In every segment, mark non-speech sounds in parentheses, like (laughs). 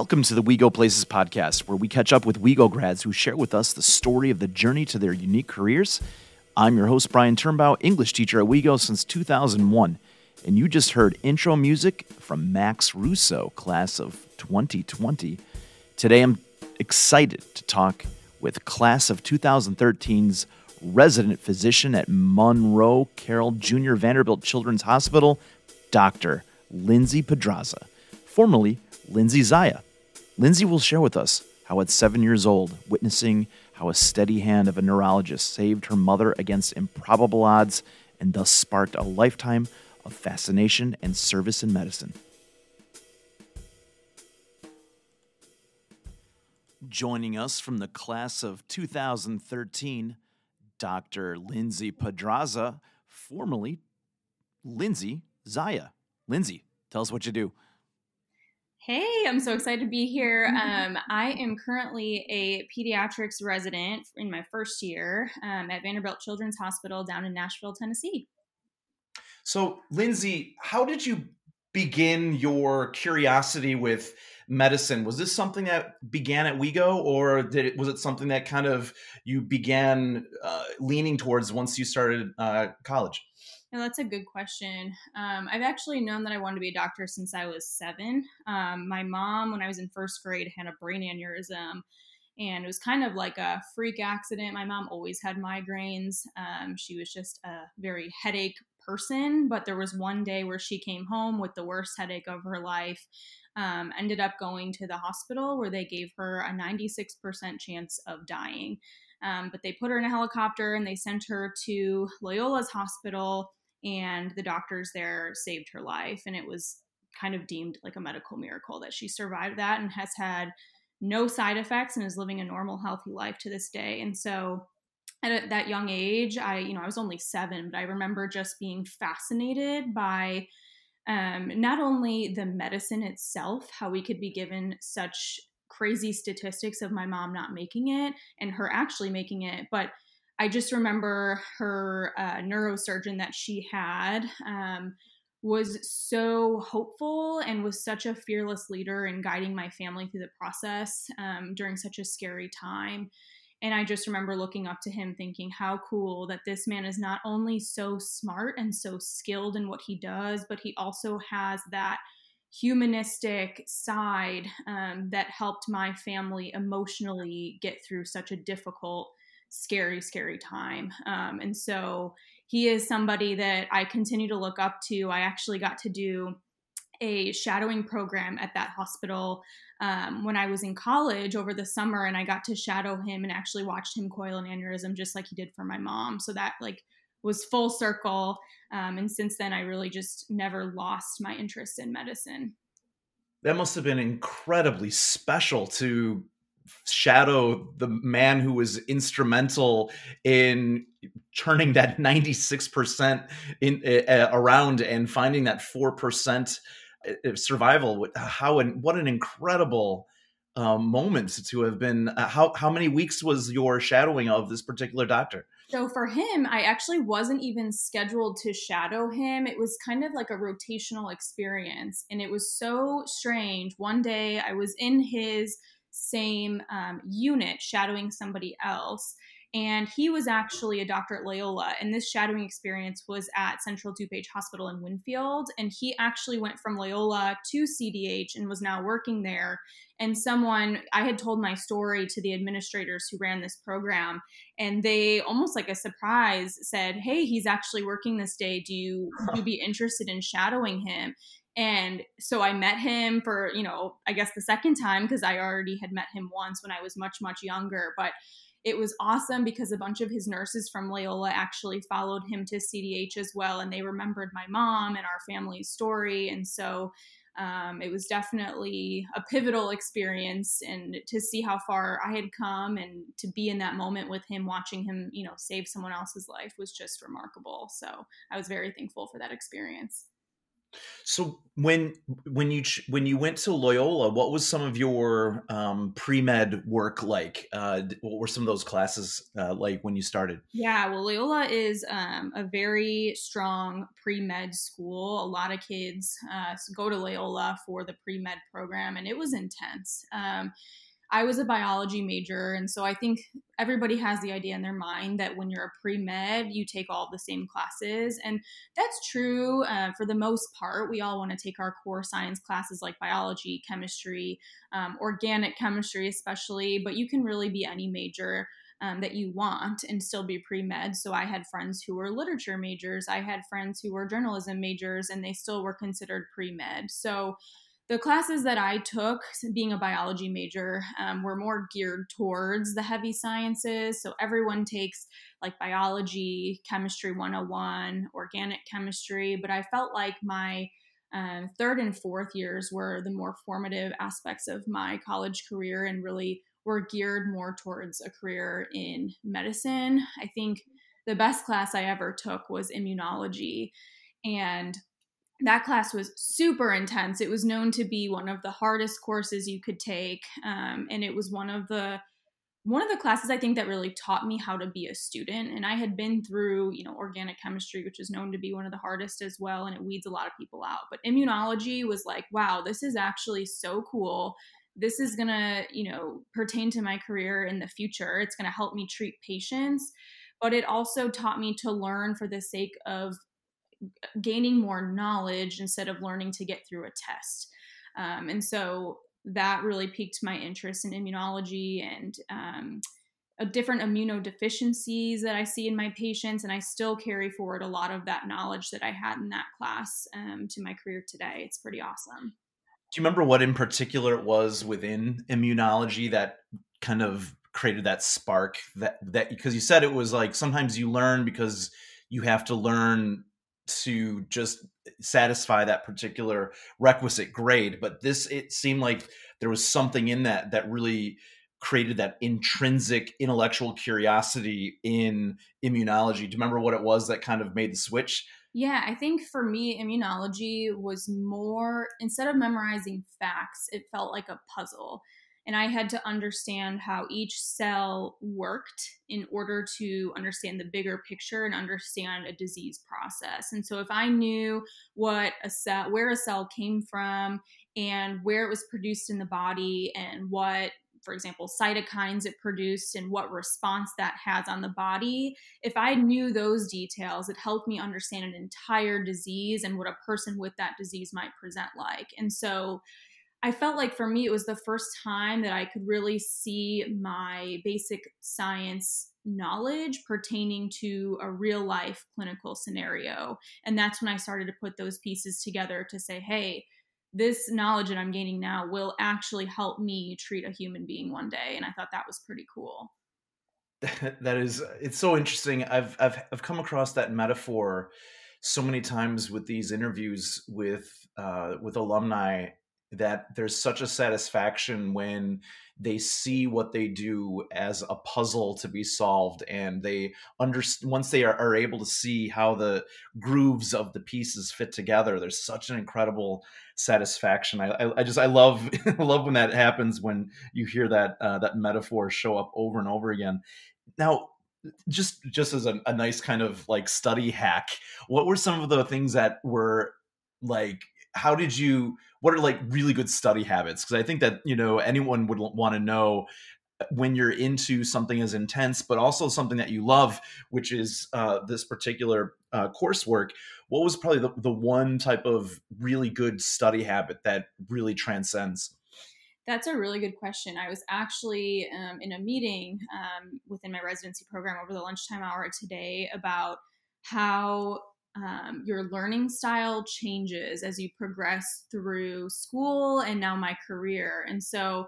Welcome to the We Go Places podcast, where we catch up with WeGo grads who share with us the story of the journey to their unique careers. I'm your host, Brian Turnbow, English teacher at WeGo since 2001. And you just heard intro music from Max Russo, class of 2020. Today I'm excited to talk with class of 2013's resident physician at Monroe Carell Jr. Vanderbilt Children's Hospital, Dr. Lindsay Pedraza, formerly Lindsay Zaya. Lindsay will share with us how, at seven years old, witnessing how a steady hand of a neurologist saved her mother against improbable odds and thus sparked a lifetime of fascination and service in medicine. Joining us from the class of 2013, Dr. Lindsay Pedraza, formerly Lindsay Zaya. Lindsay, tell us what you do. Hey, I'm so excited to be here. Um, I am currently a pediatrics resident in my first year um, at Vanderbilt Children's Hospital down in Nashville, Tennessee. So, Lindsay, how did you begin your curiosity with medicine? Was this something that began at WeGo, or did it, was it something that kind of you began uh, leaning towards once you started uh, college? That's a good question. Um, I've actually known that I wanted to be a doctor since I was seven. Um, my mom, when I was in first grade, had a brain aneurysm, and it was kind of like a freak accident. My mom always had migraines. Um, she was just a very headache person, but there was one day where she came home with the worst headache of her life. Um, ended up going to the hospital where they gave her a 96% chance of dying. Um, but they put her in a helicopter and they sent her to Loyola's hospital and the doctors there saved her life and it was kind of deemed like a medical miracle that she survived that and has had no side effects and is living a normal healthy life to this day. And so at that young age i you know i was only seven but i remember just being fascinated by um, not only the medicine itself how we could be given such crazy statistics of my mom not making it and her actually making it but I just remember her uh, neurosurgeon that she had um, was so hopeful and was such a fearless leader in guiding my family through the process um, during such a scary time. And I just remember looking up to him thinking, how cool that this man is not only so smart and so skilled in what he does, but he also has that humanistic side um, that helped my family emotionally get through such a difficult scary, scary time. Um, and so he is somebody that I continue to look up to. I actually got to do a shadowing program at that hospital um, when I was in college over the summer, and I got to shadow him and actually watched him coil an aneurysm just like he did for my mom. So that like was full circle. Um, and since then, I really just never lost my interest in medicine. That must have been incredibly special to shadow the man who was instrumental in turning that 96% in uh, around and finding that 4% survival. How and what an incredible um, moment to have been uh, how how many weeks was your shadowing of this particular doctor? So for him i actually wasn't even scheduled to shadow him. It was kind of like a rotational experience and it was so strange. One day i was in his same um, unit shadowing somebody else. And he was actually a doctor at Loyola, and this shadowing experience was at Central DuPage Hospital in Winfield. And he actually went from Loyola to CDH and was now working there. And someone, I had told my story to the administrators who ran this program, and they almost like a surprise said, Hey, he's actually working this day. Do you, you be interested in shadowing him? And so I met him for, you know, I guess the second time because I already had met him once when I was much, much younger. But it was awesome because a bunch of his nurses from Loyola actually followed him to CDH as well. And they remembered my mom and our family story. And so um, it was definitely a pivotal experience. And to see how far I had come and to be in that moment with him, watching him, you know, save someone else's life was just remarkable. So I was very thankful for that experience. So when when you when you went to Loyola, what was some of your um, pre med work like? Uh, what were some of those classes uh, like when you started? Yeah, well, Loyola is um, a very strong pre med school. A lot of kids uh, go to Loyola for the pre med program, and it was intense. Um, I was a biology major, and so I think everybody has the idea in their mind that when you're a pre med, you take all the same classes. And that's true uh, for the most part. We all want to take our core science classes like biology, chemistry, um, organic chemistry, especially, but you can really be any major. Um, that you want and still be pre med. So I had friends who were literature majors. I had friends who were journalism majors, and they still were considered pre med. So the classes that I took, being a biology major, um, were more geared towards the heavy sciences. So everyone takes like biology, chemistry 101, organic chemistry, but I felt like my um, third and fourth years were the more formative aspects of my college career and really were geared more towards a career in medicine. I think the best class I ever took was immunology. And that class was super intense. It was known to be one of the hardest courses you could take, um, and it was one of the one of the classes I think that really taught me how to be a student. And I had been through, you know, organic chemistry, which is known to be one of the hardest as well, and it weeds a lot of people out. But immunology was like, wow, this is actually so cool. This is gonna, you know, pertain to my career in the future. It's gonna help me treat patients but it also taught me to learn for the sake of gaining more knowledge instead of learning to get through a test. Um, and so that really piqued my interest in immunology and um, different immunodeficiencies that I see in my patients. And I still carry forward a lot of that knowledge that I had in that class um, to my career today. It's pretty awesome. Do you remember what in particular it was within immunology that kind of created that spark that that because you said it was like sometimes you learn because you have to learn to just satisfy that particular requisite grade but this it seemed like there was something in that that really created that intrinsic intellectual curiosity in immunology. Do you remember what it was that kind of made the switch? Yeah, I think for me, immunology was more, instead of memorizing facts, it felt like a puzzle and I had to understand how each cell worked in order to understand the bigger picture and understand a disease process. And so if I knew what a cell where a cell came from and where it was produced in the body and what for example, cytokines it produced and what response that has on the body. If I knew those details, it helped me understand an entire disease and what a person with that disease might present like. And so I felt like for me, it was the first time that I could really see my basic science knowledge pertaining to a real life clinical scenario. And that's when I started to put those pieces together to say, hey, this knowledge that I'm gaining now will actually help me treat a human being one day. And I thought that was pretty cool. (laughs) that is, it's so interesting. I've, I've, I've come across that metaphor so many times with these interviews with, uh, with alumni that there's such a satisfaction when they see what they do as a puzzle to be solved and they understand once they are, are, able to see how the grooves of the pieces fit together there's such an incredible satisfaction. I, I, I just i love (laughs) love when that happens when you hear that uh, that metaphor show up over and over again. Now just just as a, a nice kind of like study hack what were some of the things that were like how did you what are like really good study habits because i think that you know anyone would want to know uh, when you're into something as intense but also something that you love which is uh, this particular uh, coursework what was probably the, the one type of really good study habit that really transcends that's a really good question. I was actually um, in a meeting um, within my residency program over the lunchtime hour today about how um, your learning style changes as you progress through school and now my career. And so,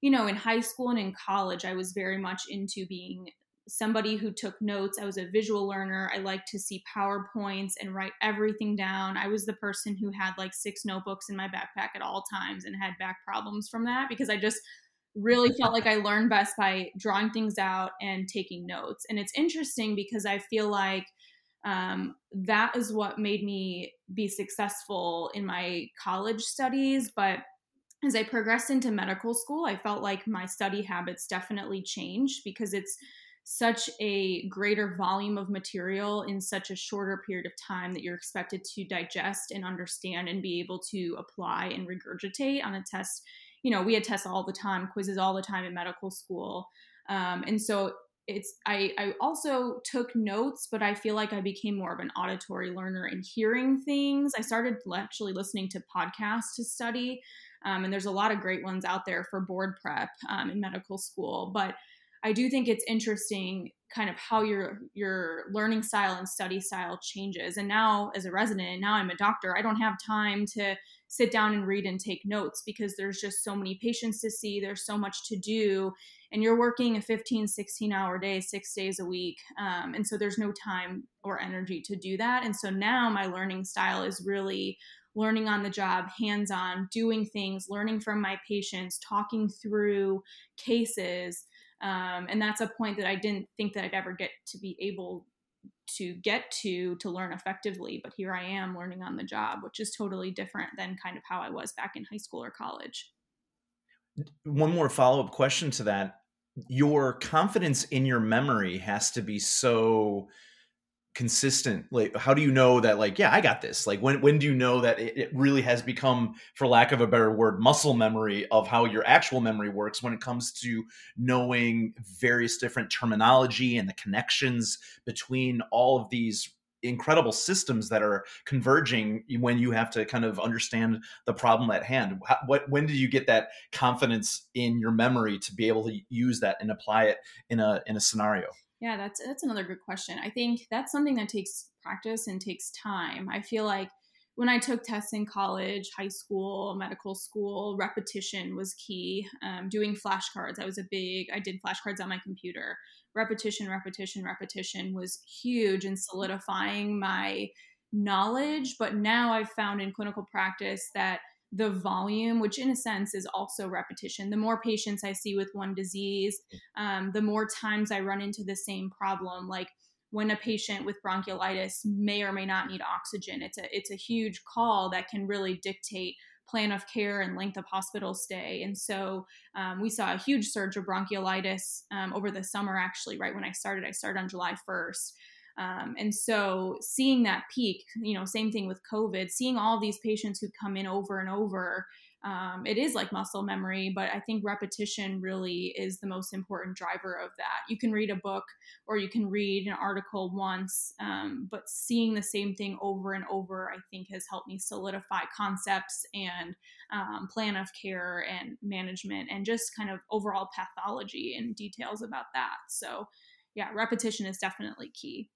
you know, in high school and in college, I was very much into being somebody who took notes. I was a visual learner. I liked to see PowerPoints and write everything down. I was the person who had like six notebooks in my backpack at all times and had back problems from that because I just really (laughs) felt like I learned best by drawing things out and taking notes. And it's interesting because I feel like um, that is what made me be successful in my college studies. But as I progressed into medical school, I felt like my study habits definitely changed because it's such a greater volume of material in such a shorter period of time that you're expected to digest and understand and be able to apply and regurgitate on a test. You know, we had tests all the time, quizzes all the time in medical school. Um, and so it's I, I also took notes but i feel like i became more of an auditory learner and hearing things. I started actually listening to podcasts to study um, and there's a lot of great ones out there for board prep um, in medical school but i do think it's interesting kind of how your your learning style and study style changes. And now as a resident now i'm a doctor i don't have time to sit down and read and take notes because there's just so many patients to see there's so much to do and you're working a 15 16 hour day six days a week um, and so there's no time or energy to do that. And so now my learning style is really learning on the job hands on doing things learning from my patients talking through cases um, and that's a point that i didn't think that i'd ever get to be able to get to to learn effectively but here i am learning on the job which is totally different than kind of how i was back in high school or college. One more follow-up question to that. Your confidence in your memory has to be so consistent like how do you know that like yeah i got this. Like when when do you know that it, it, really has become for lack of a better word muscle memory of how your actual memory works when it comes to knowing various different terminology and the connections between all of these incredible systems that are converging when you have to kind of understand the problem at hand? How, what when do you get that confidence in your memory to be able to use that and apply it in a in a scenario yeah, that's that's another good question. I think that's something that takes practice and takes time. I feel like when I took tests in college, high school, medical school, repetition was key. Um, doing flashcards, I was a big. I did flashcards on my computer. Repetition, repetition, repetition was huge in solidifying my knowledge. But now I've found in clinical practice that the volume, which in a sense is also repetition. The more patients I see with one disease, um, the more times I run into the same problem. Like when a patient with bronchiolitis may or may not need oxygen, it's a it's a huge call that can really dictate plan of care and length of hospital stay. And so um, we saw a huge surge of bronchiolitis um, over the summer. Actually, right when I started, I started on July first. Um, and so seeing that peak, you know, same thing with COVID, seeing all these patients who come in over and over, um, it is like muscle memory, but I think repetition really is the most important driver of that. You can read a book or you can read an article once, um, but seeing the same thing over and over, I think, has helped me solidify concepts and um, plan of care and management and just kind of overall pathology and details about that. So, yeah, repetition is definitely key.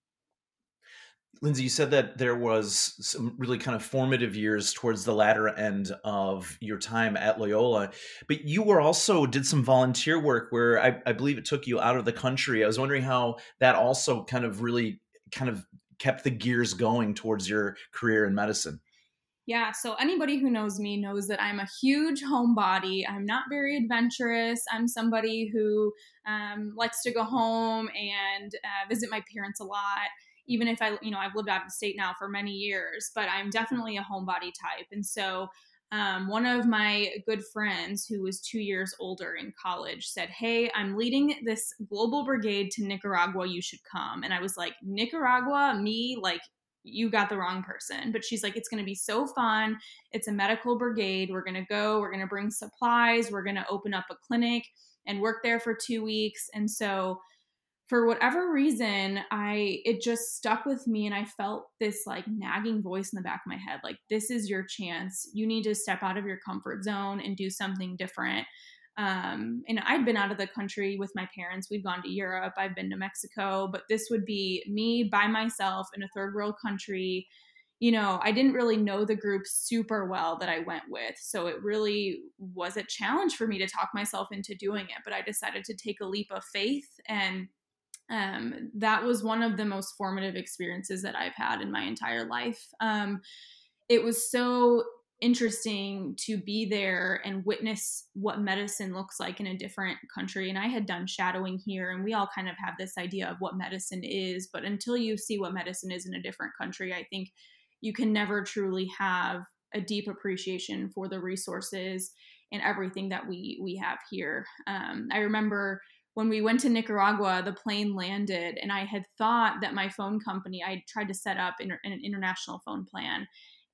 Lindsay, you said that there was some really kind of formative years towards the latter end of your time at Loyola, but you were also did some volunteer work where I, I believe it took you out of the country. I was wondering how that also kind of really kind of kept the gears going towards your career in medicine. Yeah, so anybody who knows me knows that I'm a huge homebody. I'm not very adventurous. I'm somebody who um, likes to go home and uh, visit my parents a lot even if I, you know, I've lived out of state now for many years, but I'm definitely a homebody type. And so um, one of my good friends who was two years older in college said, Hey, I'm leading this global brigade to Nicaragua. You should come. And I was like, Nicaragua, me, like, you got the wrong person. But she's like, it's going to be so fun. It's a medical brigade. We're going to go, we're going to bring supplies, we're going to open up a clinic and work there for two weeks. And so for whatever reason i it just stuck with me and i felt this like nagging voice in the back of my head like this is your chance. You need to step out of your comfort zone and do something different. Um, and i'd been out of the country with my parents. We'd gone to europe. I've been to mexico. But this would be me by myself in a third world country. You know, I didn't really know the group super well that I went with. So it really was a challenge for me to talk myself into doing it. But I decided to take a leap of faith and um, that was one of the most formative experiences that I've had in my entire life. Um, it was so interesting to be there and witness what medicine looks like in a different country. And I had done shadowing here, and we all kind of have this idea of what medicine is. But until you see what medicine is in a different country, I think you can never truly have a deep appreciation for the resources and everything that we we have here. Um, I remember when we went to Nicaragua, the plane landed, and I had thought that my phone company, I tried to set up an international phone plan,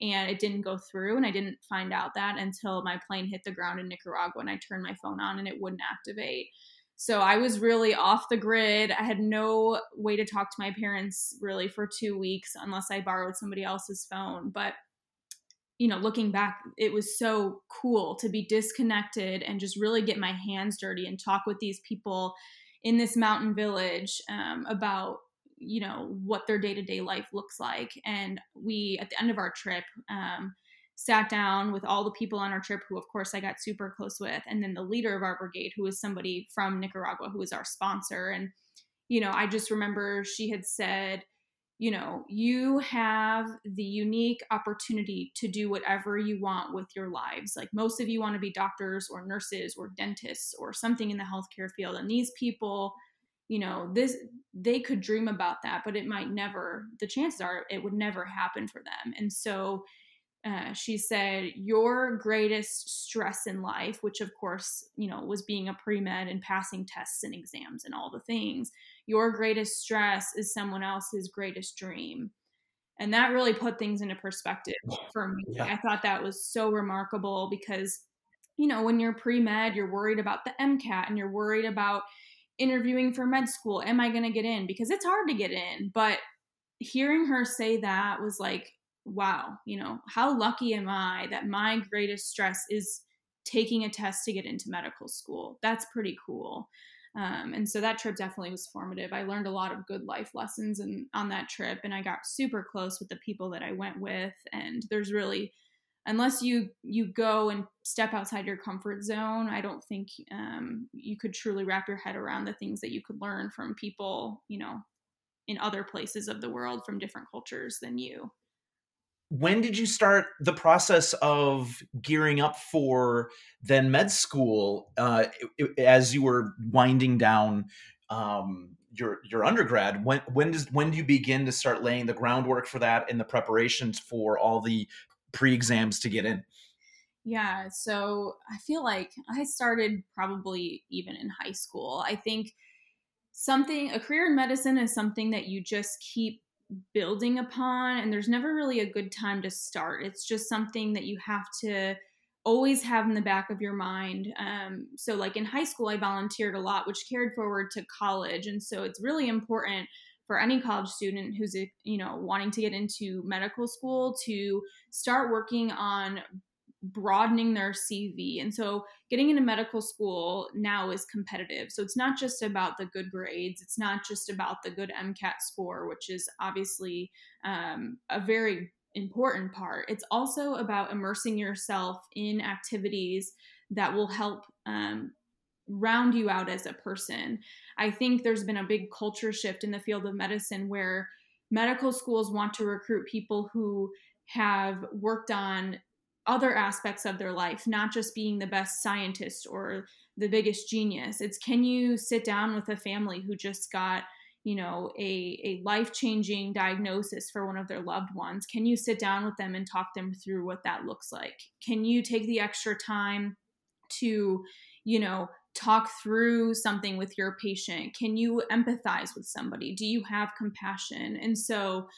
and it didn't go through. And I didn't find out that until my plane hit the ground in Nicaragua and I turned my phone on and it wouldn't activate. So I was really off the grid. I had no way to talk to my parents really for two weeks unless I borrowed somebody else's phone. But you know, looking back, it was so cool to be disconnected and just really get my hands dirty and talk with these people in this mountain village um, about you know what their day-to-day life looks like. And we at the end of our trip um, sat down with all the people on our trip who of course i got super close with and then the leader of our brigade who was somebody from nicaragua who was our sponsor. And you know i just remember she had said you know, you have the unique opportunity to do whatever you want with your lives. Like most of you want to be doctors or nurses or dentists or something in the healthcare field. And these people, you know, this they could dream about that, but it might never, the chances are it would never happen for them. And so uh, she said, Your greatest stress in life, which of course, you know, was being a pre med and passing tests and exams and all the things, your greatest stress is someone else's greatest dream. And that really put things into perspective for me. Yeah. I thought that was so remarkable because, you know, when you're pre med, you're worried about the MCAT and you're worried about interviewing for med school. Am I going to get in? Because it's hard to get in. But hearing her say that was like, wow, you know, how lucky am I that my greatest stress is taking a test to get into medical school? That's pretty cool. Um, and so that trip definitely was formative. I learned a lot of good life lessons and on that trip, and I got super close with the people that I went with. And there's really, unless you you go and step outside your comfort zone, I don't think um, you could truly wrap your head around the things that you could learn from people, you know, in other places of the world from different cultures than you when did you start the process of gearing up for then med school uh, as you were winding down um, your your undergrad? When when does when do you begin to start laying the groundwork for that and the preparations for all the pre-exams to get in? Yeah so i feel like i started probably even in high school. I think something a career in medicine is something that you just keep building upon and there's never really a good time to start. It's just something that you have to always have in the back of your mind. Um, so like in high school i volunteered a lot which carried forward to college and so it's really important for any college student who's you know wanting to get into medical school to start working on broadening their CV. And so getting into medical school now is competitive. So it's not just about the good grades, it's not just about the good MCAT score, which is obviously um, a very important part. It's also about immersing yourself in activities that will help um, round you out as a person. I think there's been a big culture shift in the field of medicine where medical schools want to recruit people who have worked on other aspects of their life, not just being the best scientist or the biggest genius. It's can you sit down with a family who just got, you know, a, a life changing diagnosis for one of their loved ones? Can you sit down with them and talk them through what that looks like? Can you take the extra time to, you know, talk through something with your patient? Can you empathize with somebody? Do you have compassion? And so,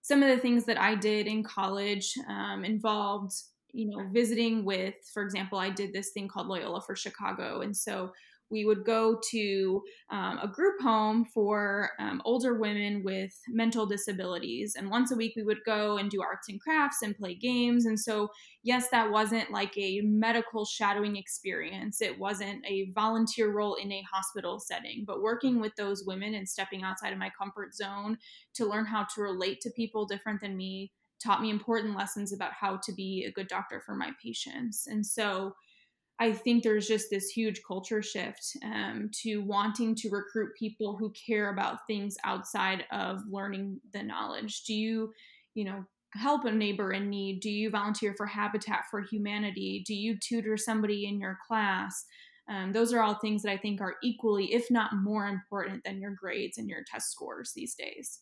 some of the things that I did in college um, involved you know, visiting with, for example, I did this thing called Loyola for Chicago. And so we would go to um, a group home for um, older women with mental disabilities. And once a week, we would go and do arts and crafts and play games. And so, yes, that wasn't like a medical shadowing experience, it wasn't a volunteer role in a hospital setting, but working with those women and stepping outside of my comfort zone to learn how to relate to people different than me taught me important lessons about how to be a good doctor for my patients. And so I think there's just this huge culture shift um, to wanting to recruit people who care about things outside of learning the knowledge. Do you, you know, help a neighbor in need? Do you volunteer for Habitat for Humanity? Do you tutor somebody in your class? Um, those are all things that I think are equally, if not more important than your grades and your test scores these days.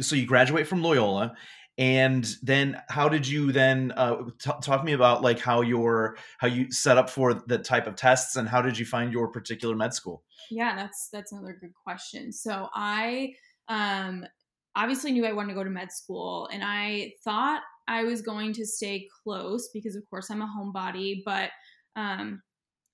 So you graduate from Loyola, and then how did you then uh, t- talk to me about like how your how you set up for the type of tests and how did you find your particular med school? Yeah, that's that's another good question. So I um, obviously knew I wanted to go to med school, and I thought I was going to stay close because, of course, I'm a homebody. But um,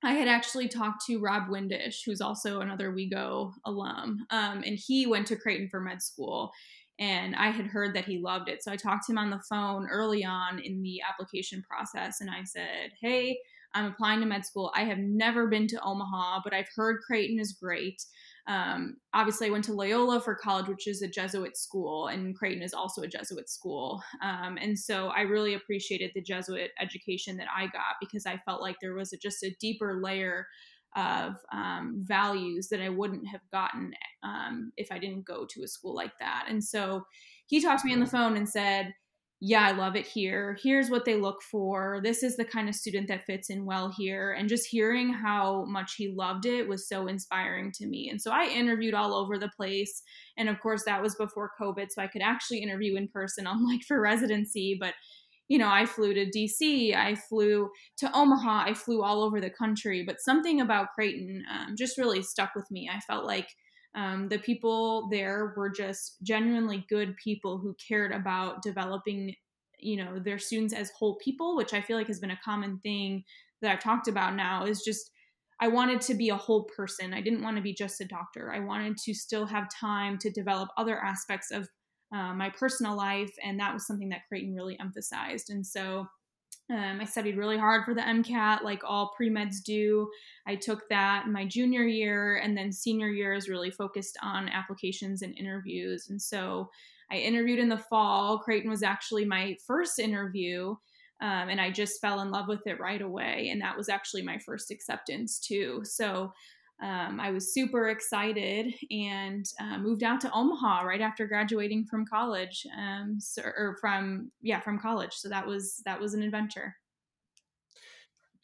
I had actually talked to Rob Windish, who's also another WeGo alum, um, and he went to Creighton for med school. And I had heard that he loved it. So I talked to him on the phone early on in the application process, and I said, Hey, I'm applying to med school. I have never been to Omaha, but I've heard Creighton is great. Um, obviously, I went to Loyola for college, which is a Jesuit school, and Creighton is also a Jesuit school. Um, and so I really appreciated the Jesuit education that I got because I felt like there was a, just a deeper layer of um, values that I wouldn't have gotten um, if I didn't go to a school like that. And so he talked to me on the phone and said, yeah, I love it here. Here's what they look for. This is the kind of student that fits in well here. And just hearing how much he loved it was so inspiring to me. And so I interviewed all over the place. And of course, that was before COVID. So I could actually interview in person, (laughs) unlike for residency. But, you know, I flew to DC, I flew to Omaha, I flew all over the country. But something about Creighton um, just really stuck with me. I felt like um, the people there were just genuinely good people who cared about developing, you know, their students as whole people, which I feel like has been a common thing that I've talked about now. Is just I wanted to be a whole person. I didn't want to be just a doctor. I wanted to still have time to develop other aspects of uh, my personal life, and that was something that Creighton really emphasized. And so um, I studied really hard for the MCAT, like all pre meds do. I took that my junior year, and then senior year is really focused on applications and interviews. And so I interviewed in the fall. Creighton was actually my first interview, um, and I just fell in love with it right away. And that was actually my first acceptance, too. So um, I was super excited and uh, moved out to Omaha right after graduating from college, um, so, or from yeah from college. So that was that was an adventure.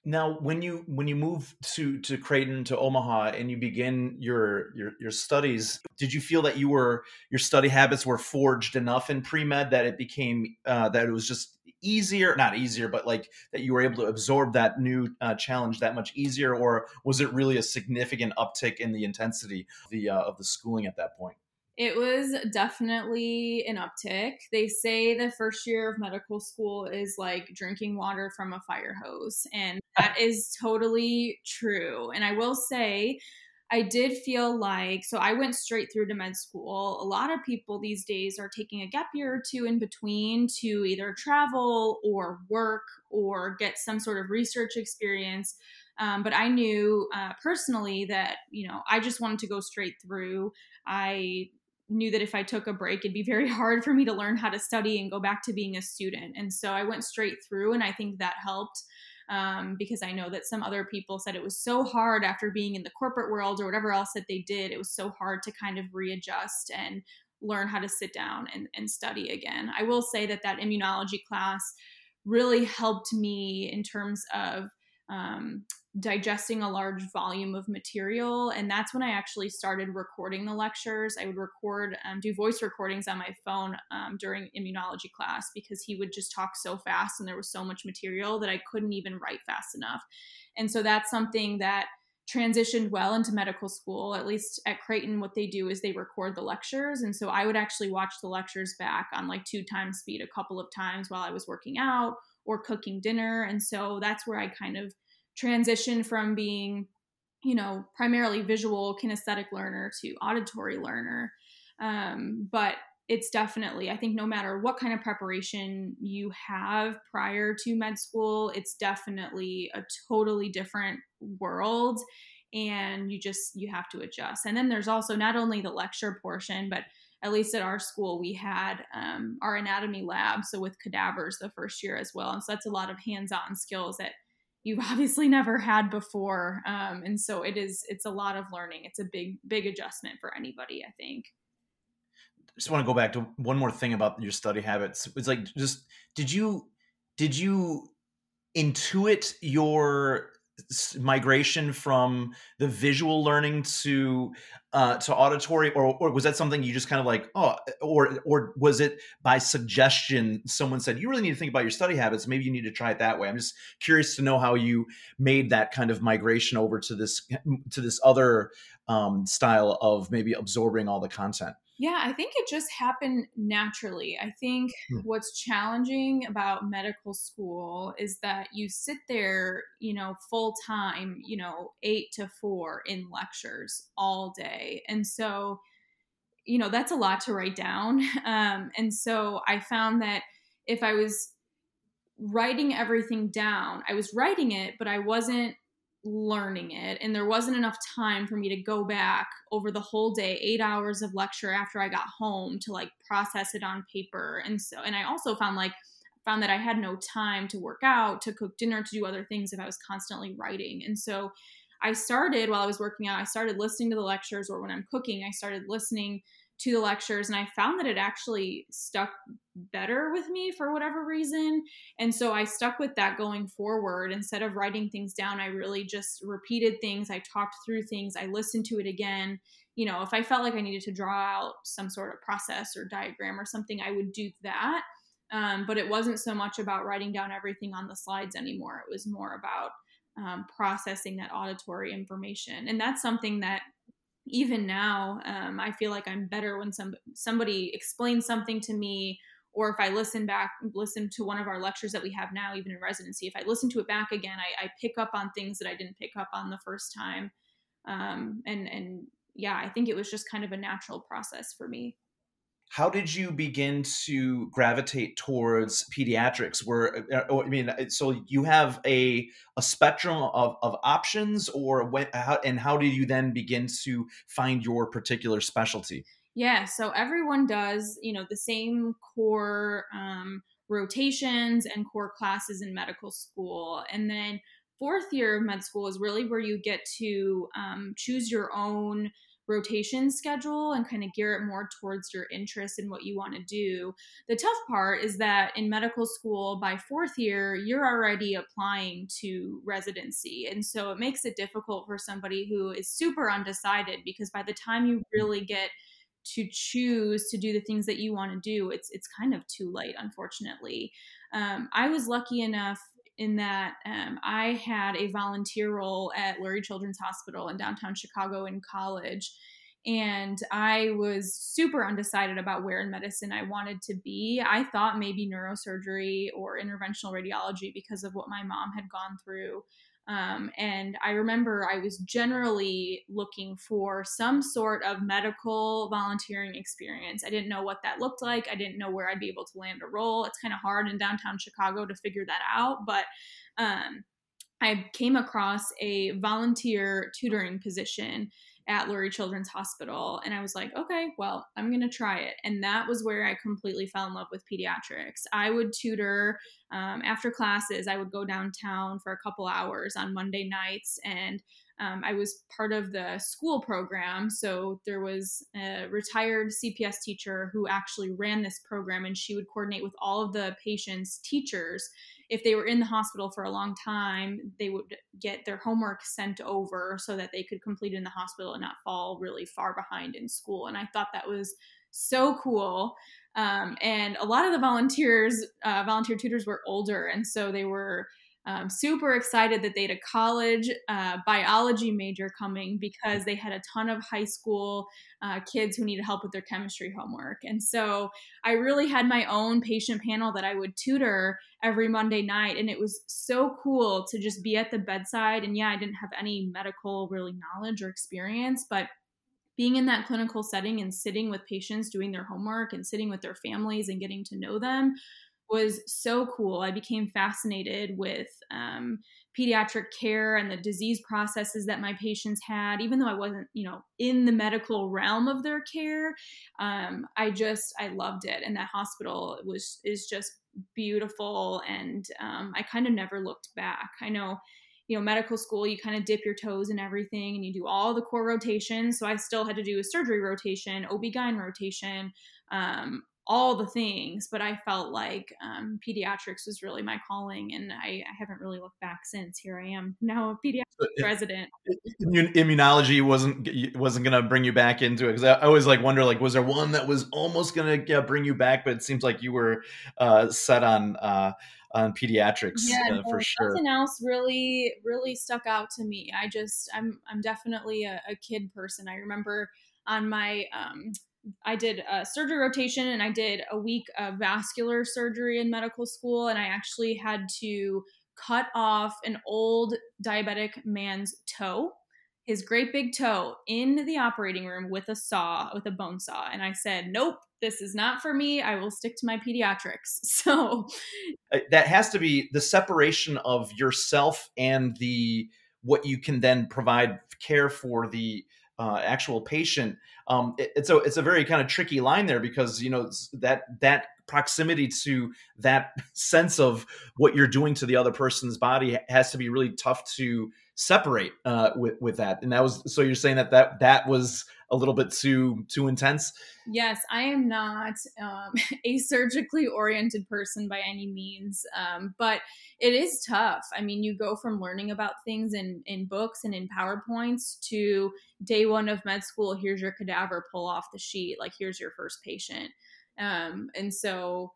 Now, when you when you move to to Creighton to Omaha and you begin your your your studies, did you feel that you were your study habits were forged enough in pre med that it became uh, that it was just easier not easier but like that you were able to absorb that new uh, challenge that much easier or was it really a significant uptick in the intensity of the uh, of the schooling at that point it was definitely an uptick. They say the first year of medical school is like drinking water from a fire hose, and (laughs) that is totally true. And I will say, I did feel like so I went straight through to med school. A lot of people these days are taking a gap year or two in between to either travel or work or get some sort of research experience. Um, but I knew uh, personally that you know I just wanted to go straight through. I knew that if I took a break, it'd be very (laughs) hard for me to learn how to study and go back to being a student. And so I went straight through, and I think that helped um, because I know that some other people said it was so hard after being in the corporate world or whatever else that they did. It was so hard to kind of readjust and learn how to sit down and, and study again. I will say that that immunology class really helped me in terms of um, digesting a large volume of material. And that's when I actually started recording the lectures. I would record, um, do voice recordings on my phone um, during immunology class because he would just talk so fast and there was so much material that I couldn't even write fast enough. And so that's something that transitioned well into medical school. At least at Creighton, what they do is they record the lectures. And so I would actually watch the lectures back on like two times speed a couple of times while I was working out or cooking dinner. And so that's where I kind of transition from being you know primarily visual kinesthetic learner to auditory learner um, but it's definitely i think no matter what kind of preparation you have prior to med school it's definitely a totally different world and you just you have to adjust and then there's also not only the lecture portion but at least at our school we had um, our anatomy lab so with cadavers the first year as well and so that's a lot of hands-on skills that you've (laughs) obviously never had before um, and so it is it's a lot of learning it's a big big adjustment for anybody i think just want to go back to one more thing about your study habits. It's like just did you did you intuit your migration from the visual learning to uh, to auditory, or, or was that something you just kind of like, oh, or or was it by suggestion? Someone said you really need to think about your study habits. Maybe you need to try it that way. I'm just curious to know how you made that kind of migration over to this to this other um, style of maybe absorbing all the content. Yeah, I think it just happened naturally. I think hmm. what's challenging about medical school is that you sit there, you know, full time, you know, eight to four in lectures all day. And so, you know, that's a lot to write down. (laughs) Um, and so I found that if I was writing everything down, I was writing it, but I wasn't learning it and there wasn't enough time for me to go back over the whole day 8 hours of lecture after I got home to like process it on paper. And so and I also found like found that I had no time to work out to cook dinner to do other things if I was constantly writing. And so I started while I was working out I started listening to the lectures or when I'm cooking I started listening to the lectures and I found that it actually stuck better with me for whatever reason. And so I stuck with that going forward. Instead of writing things down, I really just repeated things. I talked through things. I listened to it again. You know, if I felt like I needed to draw out some sort of process or diagram or something, I would do that. Um, but it wasn't so much about writing down everything on the slides anymore. It was more about um, processing that auditory information. And that's something that even now, um, I feel like I'm better when some somebody explains something to me, or if I listen back, listen to one of our lectures that we have now, even in residency. If I listen to it back again, I, I pick up on things that I didn't pick up on the first time, um, and and yeah, I think it was just kind of a natural process for me how did you begin to gravitate towards pediatrics? Where uh, i mean uh, so you have a a spectrum of, of options or when how, and how did you then begin to find your particular specialty? Yeah so everyone does you know the same core um, rotations and core classes in medical school. And then fourth year of med school is really where you get to um, choose your own rotation schedule and kind of gear it more towards your interest and what you want to do. The tough part is that in medical school, by fourth year, you're already applying to residency. And so it makes it difficult for somebody who is super undecided because by the time you really get to choose to do the things that you want to do, it's it's kind of too late, unfortunately. Um, I was lucky enough in that um, I had a volunteer role at Lurie Children's Hospital in downtown Chicago in college. And I was super undecided about where in medicine I wanted to be. I thought maybe neurosurgery or interventional radiology because of what my mom had gone through. Um, and I remember I was generally looking for some sort of medical volunteering experience. I didn't know what that looked like. I didn't know where I'd be able to land a role. It's kind of hard in downtown Chicago to figure that out. But um, I came across a volunteer tutoring position at Lurie Children's Hospital. And I was like, okay, well, I'm going to try it. And that was where I completely fell in love with pediatrics. I would tutor um, after classes, I would go downtown for a couple hours on Monday nights. And um, I was part of the school program. So there was a retired CPS teacher who actually ran this program, and she would coordinate with all of the patients' teachers if they were in the hospital for a long time, they would get their homework sent over so that they could complete in the hospital and not fall really far behind in school. And I thought that was so cool. Um, and a lot of the volunteers, uh, volunteer tutors were older, and so they were um, super excited that they had a college uh, biology major coming because they had a ton of high school uh, kids who needed help with their chemistry homework. And so I really had my own patient panel that I would tutor every Monday night. And it was so cool to just be at the bedside. And yeah, I didn't have any medical really knowledge or experience, but being in that clinical setting and sitting with patients doing their homework and sitting with their families and getting to know them was so cool. I became fascinated with um, pediatric care and the disease processes that my patients had, even though I wasn't, you know, in the medical realm of their care. Um, I just I loved it, and that hospital was is just beautiful, and um, I kind of never looked back. I know you know, medical school, you kind of dip your toes in everything and you do all the core rotations. So I still had to do a surgery rotation, OB-GYN rotation, um, all the things, but I felt like um, pediatrics was really my calling, and I, I, haven't really looked back since. Here I am now, a pediatrics resident. Immunology wasn't wasn't gonna bring you back into it because I, I, always like wonder like was there one that was almost gonna yeah, bring you back, but it seems like you were uh, set on. Uh, on pediatrics yeah, uh, for sure. Nothing else really really stuck out to me. I just I'm I'm definitely a, a kid person. I remember on my um, I did a surgery rotation and I did a week of vascular surgery in medical school. And I actually had to cut off an old diabetic man's toe, his great big toe, in the operating room with a saw, with a bone saw. And I said, nope, this is not for me. I will stick to my pediatrics. (laughs) So uh, that has to be the separation of yourself and the what you can then provide care for the uh, actual patient. Um, it, it's a it's a very kind of tricky line there because you know that that proximity to that (laughs) sense of what you're doing to the other person's body has to be really tough to separate uh, with with that. And that was so you're saying that that that was a little bit too too intense. Yes, I am not um, (laughs) a surgically oriented person by any means, um, but it is tough. I mean, you go from learning about things in in books and in powerpoints to day one of med school. Here's your cadaver, pull off the sheet. Like here's your first patient, um, and so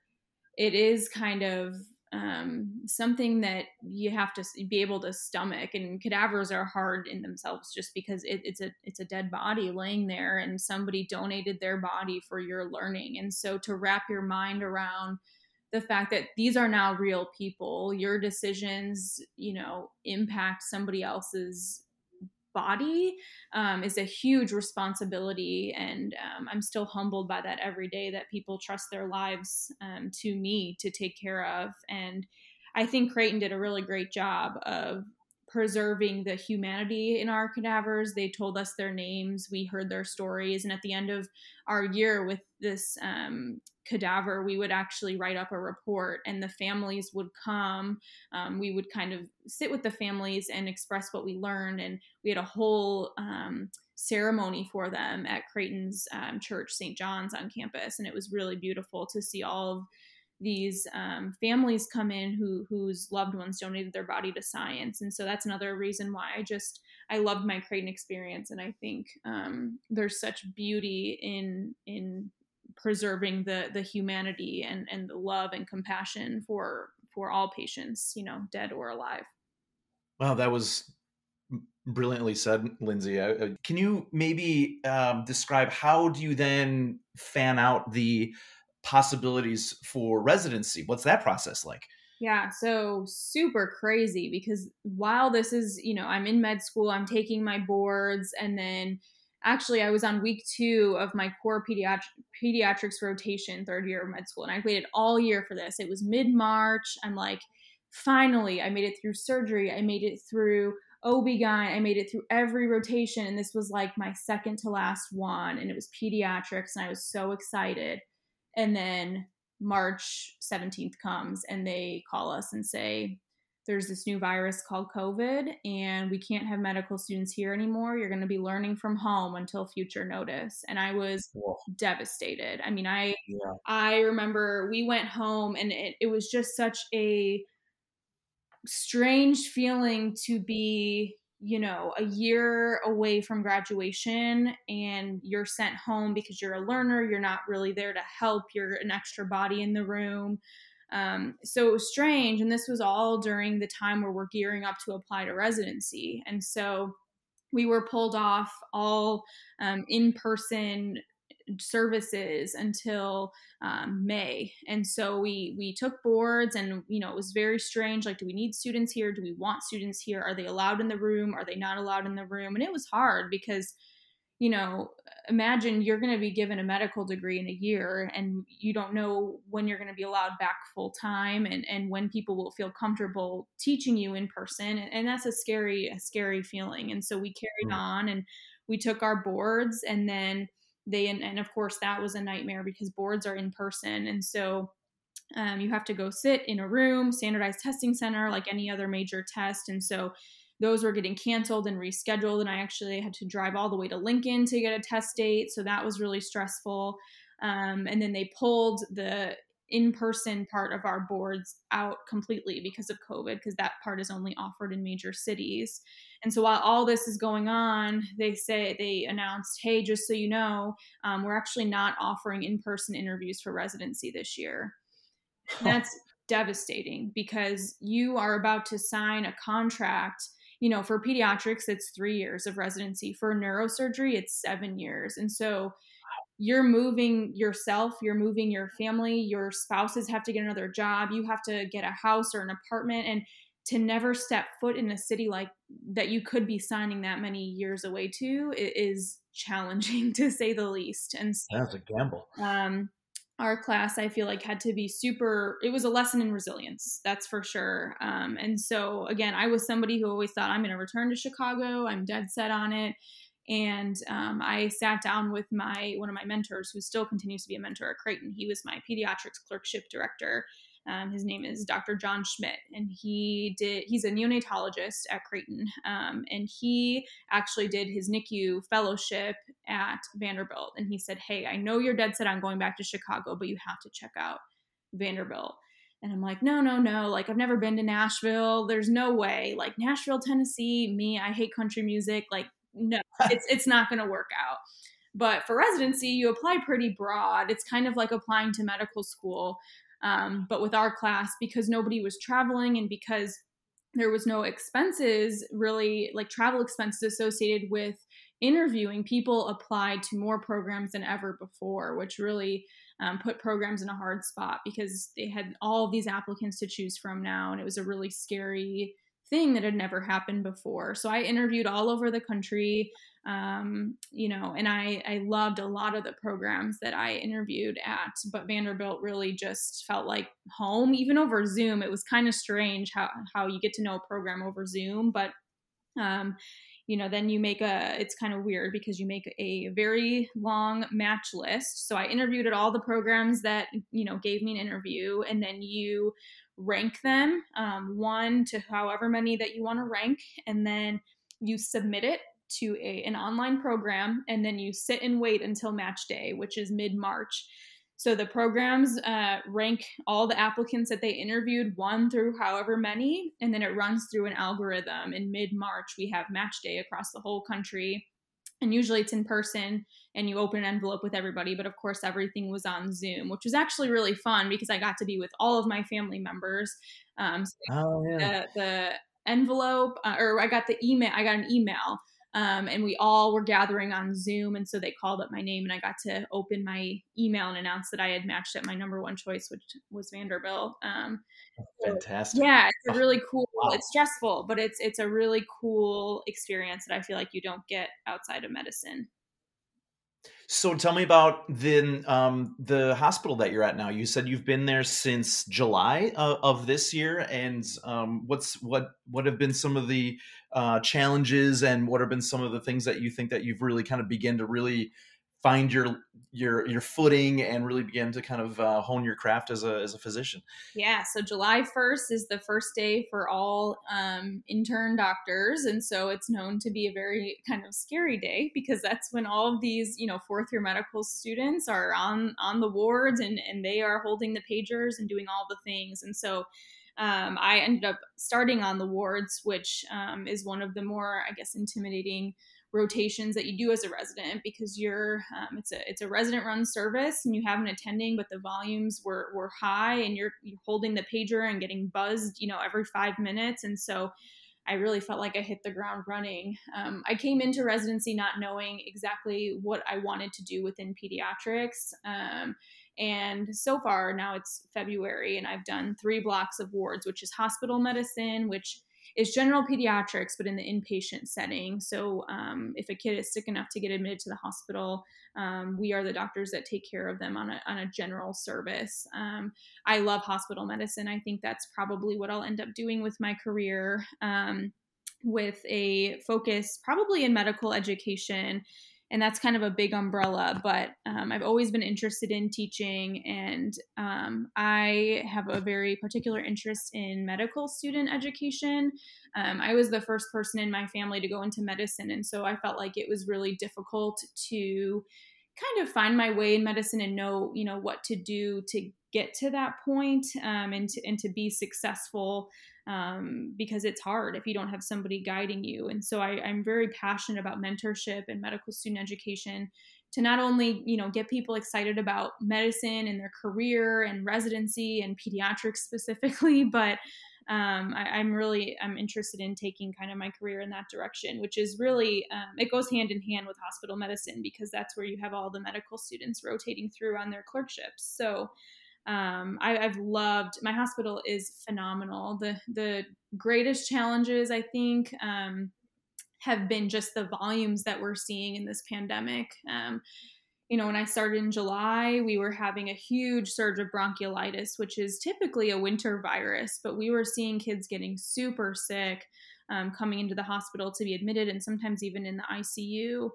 it is kind of um, something that you have to be able to stomach. And cadavers are hard in themselves just because it, it's a it's a dead body laying there, and somebody donated their body for your learning. And so to wrap your mind around the fact that these are now real people, your decisions, you know, impact somebody else's body um, is a huge responsibility and um, i'm still humbled by that every day that people trust their lives um, to me to take care of and i think creighton did a really great job of preserving the humanity in our cadavers. They told us their names, we heard their stories, and at the end of our year with this um, cadaver, we would actually write up a report, and the families would come. Um, we would kind of sit with the families and express what we learned, and we had a whole um, ceremony for them at Creighton's um, church, St. John's, on campus, and it was really beautiful to see all of these um, families come in who whose loved ones donated their body to science. And so that's another reason why i just i loved my creighton experience. And i think um, there's such beauty in in preserving the the humanity and and the love and compassion for for all patients you know dead or alive. Wow that was brilliantly said lindsay. Can you maybe um, describe how do you then fan out the possibilities for residency. What's that process like? Yeah, so super crazy because while this is, you know, I'm in med school, I'm taking my boards, and then actually I was on week two of my core pediatric, pediatrics rotation, third year of med school, and I waited all year for this. It was mid March. I'm like, finally, I made it through surgery. I made it through OB-GYN. I made it through every rotation, and this was like my second to last one, and it was pediatrics, and I was so excited. And then March 17th comes and they call us and say, there's this new virus called COVID, and we can't have medical students here anymore. You're going to be learning from home until future notice. And I was Whoa. devastated. I mean, I yeah. I remember we went home, and it, it was just such a strange feeling to be you know, a year away from graduation and you're sent home because you're a learner, you're not really there to help, you're an extra body in the room. Um, so it was strange. And this was all during the time where we're gearing up to apply to residency. And so we were pulled off all um, in person services until um, May. And so we we took boards, and you know it was very strange. Like, do we need students here? Do we want students here? Are they allowed in the room? Are they not allowed in the room? And it was hard because you know imagine you're going to be given a medical degree in a year and you don't know when you're going to be allowed back full time and, and when people will feel comfortable teaching you in person and, and that's a scary a scary feeling and so we carried mm. on and we took our boards and then they and, and of course that was a nightmare because boards are in person and so um, you have to go sit in a room standardized testing center like any other major test and so those were getting canceled and rescheduled. And I actually had to drive all the way to Lincoln to get a test date. So that was really stressful. Um, and then they pulled the in person part of our boards out completely because of COVID, because that part is only offered in major cities. And so while all this is going on, they say they announced, hey, just so you know, um, we're actually not offering in person interviews for residency this year. that's devastating because you are about to sign a contract. You know, for pediatrics, it's three years of residency. For neurosurgery, it's seven years. And so you're moving yourself, you're moving your family, your spouses have to get another job, you have to get a house or an apartment. And to never step foot in a city like that you could be signing that many years away to is challenging (laughs) to say the least. And so, that's a gamble. Um, our class, I feel like, had to be super. It was a lesson in resilience, that's for sure. Um, and so, again, I was somebody who always thought I'm going to return to Chicago. I'm dead set on it and um, I sat down with my one of my mentors, who still continues to be a mentor at Creighton. He was my pediatrics clerkship director. Um, his name is Dr. John Schmidt, and he did. He's a neonatologist at Creighton, um, and he actually did his NICU fellowship at Vanderbilt. And he said, "Hey, I know you're dead set on going back to Chicago, but you have to check out Vanderbilt." And I'm like, no, no, no. Like, I've never been to Nashville. There's no way. Like, Nashville, Tennessee, me, I hate country music. Like, no, (laughs) it's it's not going to work out. But for residency, you apply pretty broad. It's kind of like applying to medical school. Um, but with our class, because nobody was traveling and because there was no expenses, really like travel expenses associated with interviewing, people applied to more programs than ever before, which really um, put programs in a hard spot because they had all these applicants to choose from now. And it was a really scary thing that had never happened before. So I interviewed all over the country, um, you know, and I, I loved a lot of the programs that I interviewed at, but Vanderbilt really just felt like home, even over Zoom. It was kind of strange how, how you get to know a program over Zoom, but, um, you know, then you make a, it's kind of weird because you make a very long match list. So I interviewed at all the programs that, you know, gave me an interview, and then you rank them um, one to however many that you want to rank, and then you submit it to a, an online program, and then you sit and wait until match day, which is mid March. So the programs uh, rank all the applicants that they interviewed, one through however many, and then it runs through an algorithm. In mid March, we have match day across the whole country and usually it's in person and you open an envelope with everybody but of course everything was on zoom which was actually really fun because i got to be with all of my family members um, so oh, yeah. the, the envelope uh, or i got the email i got an email um, and we all were gathering on Zoom. And so they called up my name, and I got to open my email and announce that I had matched at my number one choice, which was Vanderbilt. Um, Fantastic. yeah, it's a really cool. Wow. It's stressful, but it's it's a really cool experience that I feel like you don't get outside of medicine. So tell me about the um, the hospital that you're at now. You said you've been there since July of, of this year, and um, what's what what have been some of the uh, challenges, and what have been some of the things that you think that you've really kind of begin to really find your your your footing and really begin to kind of uh, hone your craft as a as a physician. Yeah, so July first is the first day for all um, intern doctors, and so it's known to be a very kind of scary day because that's when all of these you know fourth year medical students are on on the wards and and they are holding the pagers and doing all the things, and so. Um, I ended up starting on the wards, which um, is one of the more, I guess, intimidating rotations that you do as a resident because you're um, it's a it's a resident run service and you have an attending but the volumes were were high and you're, you're holding the pager and getting buzzed you know every five minutes and so I really felt like I hit the ground running. Um, I came into residency not knowing exactly what I wanted to do within pediatrics. Um, and so far, now it's February, and I've done three blocks of wards, which is hospital medicine, which is general pediatrics, but in the inpatient setting. So um, if a kid is sick enough to get admitted to the hospital, um, we are the doctors that take care of them on a, on a general service. Um, I love hospital medicine. I think that's probably what I'll end up doing with my career um, with a focus probably in medical education and that's kind of a big umbrella but um, i've always been interested in teaching and um, i have a very particular interest in medical student education. Um, i was the first person in my family to go into medicine and so i felt like it was really difficult to kind of find my way in medicine and know you know what to do to get to that point, um, and to, and to be successful um, because it's hard if you don't have somebody guiding you. And so I, I'm very passionate about mentorship and medical student education to not only you know get people excited about medicine and their career and residency and pediatrics specifically, (laughs) but um, I, am really I'm interested in taking kind of my career in that direction, which is really um, it goes hand in hand with hospital medicine because that's where you have all the medical students rotating through on their clerkships. So um, I, have loved my hospital is phenomenal. The the greatest challenges I think um, have been just the volumes that we're seeing in this pandemic. Um, you know, when I started in July, we were having a huge surge of bronchiolitis, which is typically a winter virus, but we were seeing kids getting super sick, um, coming into the hospital to be admitted, and sometimes even in the ICU.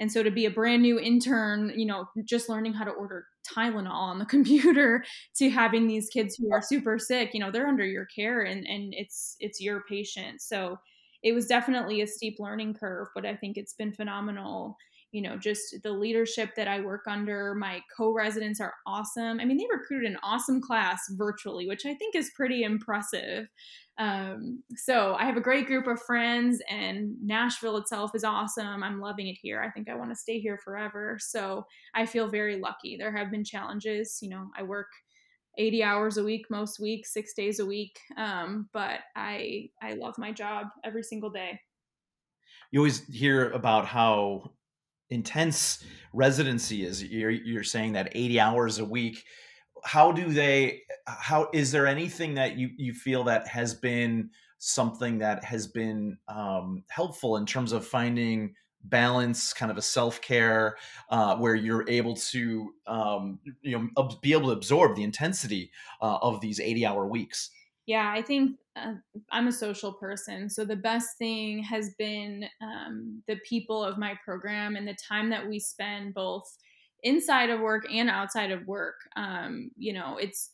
And so to be a brand new intern, you know, just learning how to order Tylenol on the (laughs) computer to having these kids who are super sick, you know, they're under your care and and it's it's your patient. So it was definitely a steep learning curve, but I think it's been phenomenal you know, just the leadership that I work under. My co residents are awesome. I mean, they recruited an awesome class virtually, which I think is pretty impressive. Um, so I have a great group of friends, and Nashville itself is awesome. I'm loving it here. I think I want to stay here forever. So I feel very lucky. There have been challenges. You know, I work 80 hours a week most weeks, six days a week. Um, but I I love my job every single day. You always hear about how intense residency is. You're, you're saying that 80 hours a week. How do they, how, is there anything that you, you feel that has been something that has been um, helpful in terms of finding balance kind of a self-care uh, where you're able to um, you know be able to absorb the intensity uh, of these 80 hour weeks yeah, I think uh, I'm a social person. So the best thing has been um, the people of my program and the time that we spend both inside of work and outside of work. Um, you know, it's,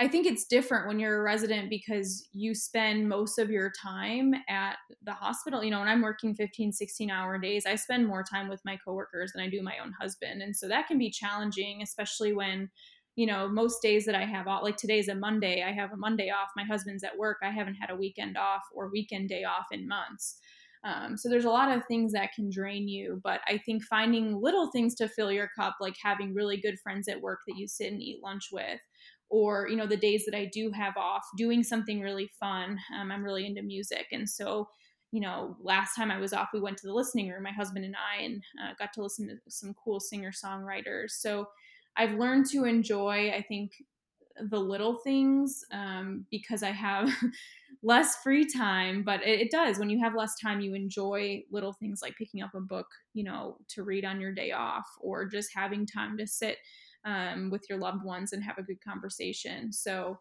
I think it's different when you're a resident because you spend most of your time at the hospital. You know, when I'm working 15, 16 hour days, I spend more time with my coworkers than I do my own husband. And so that can be challenging, especially when you know, most days that I have off, like today's a Monday, I have a Monday off. My husband's at work. I haven't had a weekend off or weekend day off in months. Um, so there's a lot of things that can drain you, but I think finding little things to fill your cup, like having really good friends at work that you sit and eat lunch with, or you know the days that I do have off, doing something really fun. Um, I'm really into music, and so you know last time I was off, we went to the listening room, my husband and I, and uh, got to listen to some cool singer songwriters. So I've learned to enjoy, I think, the little things um, because I have (laughs) less free time. But it, it, does. When you have less time, you enjoy little things like picking up a book, you know, to read on your day off or just having time to sit um, with your loved ones and have a good conversation. So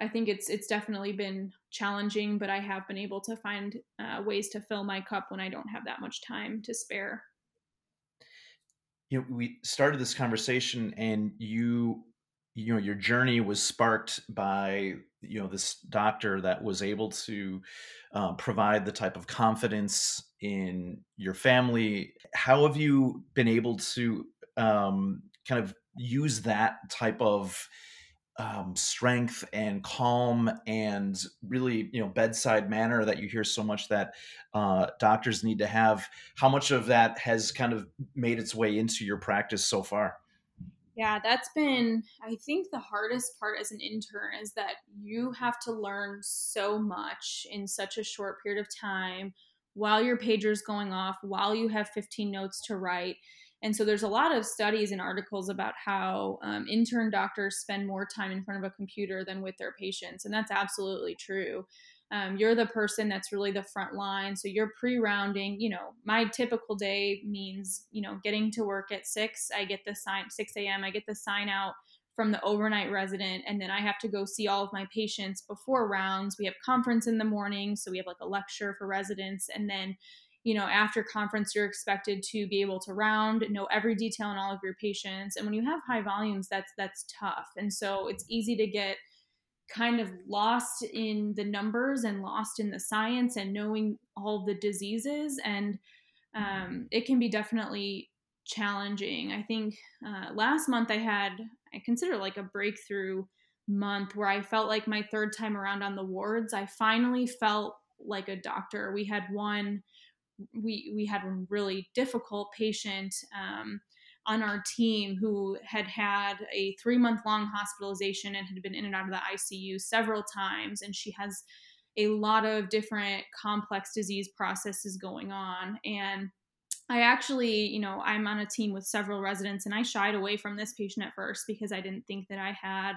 I think it's it's definitely been challenging, but I have been able to find uh, ways to fill my cup when I don't have that much time to spare you know we started this conversation and you you know your journey was sparked by you know this doctor that was able to uh, provide the type of confidence in your family. How have you been able to um, kind of use that type of um, strength and calm and really you know bedside manner that you hear so much that uh, doctors need to have. How much of that has kind of made its way into your practice so far? Yeah that's been i think the hardest part as an intern is that you have to learn so much in such a short period of time while your pager's going off while you have 15 notes to write and so there's a lot of studies and articles about how um, intern doctors spend more time in front of a computer than with their patients. And that's absolutely true. Um, you're the person that's really the front line. So you're pre rounding. You know, my typical day means, you know, getting to work at six. I get the sign, 6 a.m., I get the sign out from the overnight resident. And then I have to go see all of my patients before rounds. We have conference in the morning. So we have like a lecture for residents. And then you know, after conference, you're expected to be able to round, know every detail in all of your patients. And when you have high volumes, that's that's tough. And so it's easy to get kind of lost in the numbers and lost in the science and knowing all the diseases. And um, it can be definitely challenging. I think uh, last month I had, I consider like a breakthrough month where I felt like my third time around on the wards, I finally felt like a doctor. We had one we we had a really difficult patient um, on our team who had had a three month long hospitalization and had been in and out of the ICU several times, and she has a lot of different complex disease processes going on. And I actually, you know, I'm on a team with several residents and I shied away from this patient at first because I didn't think that I had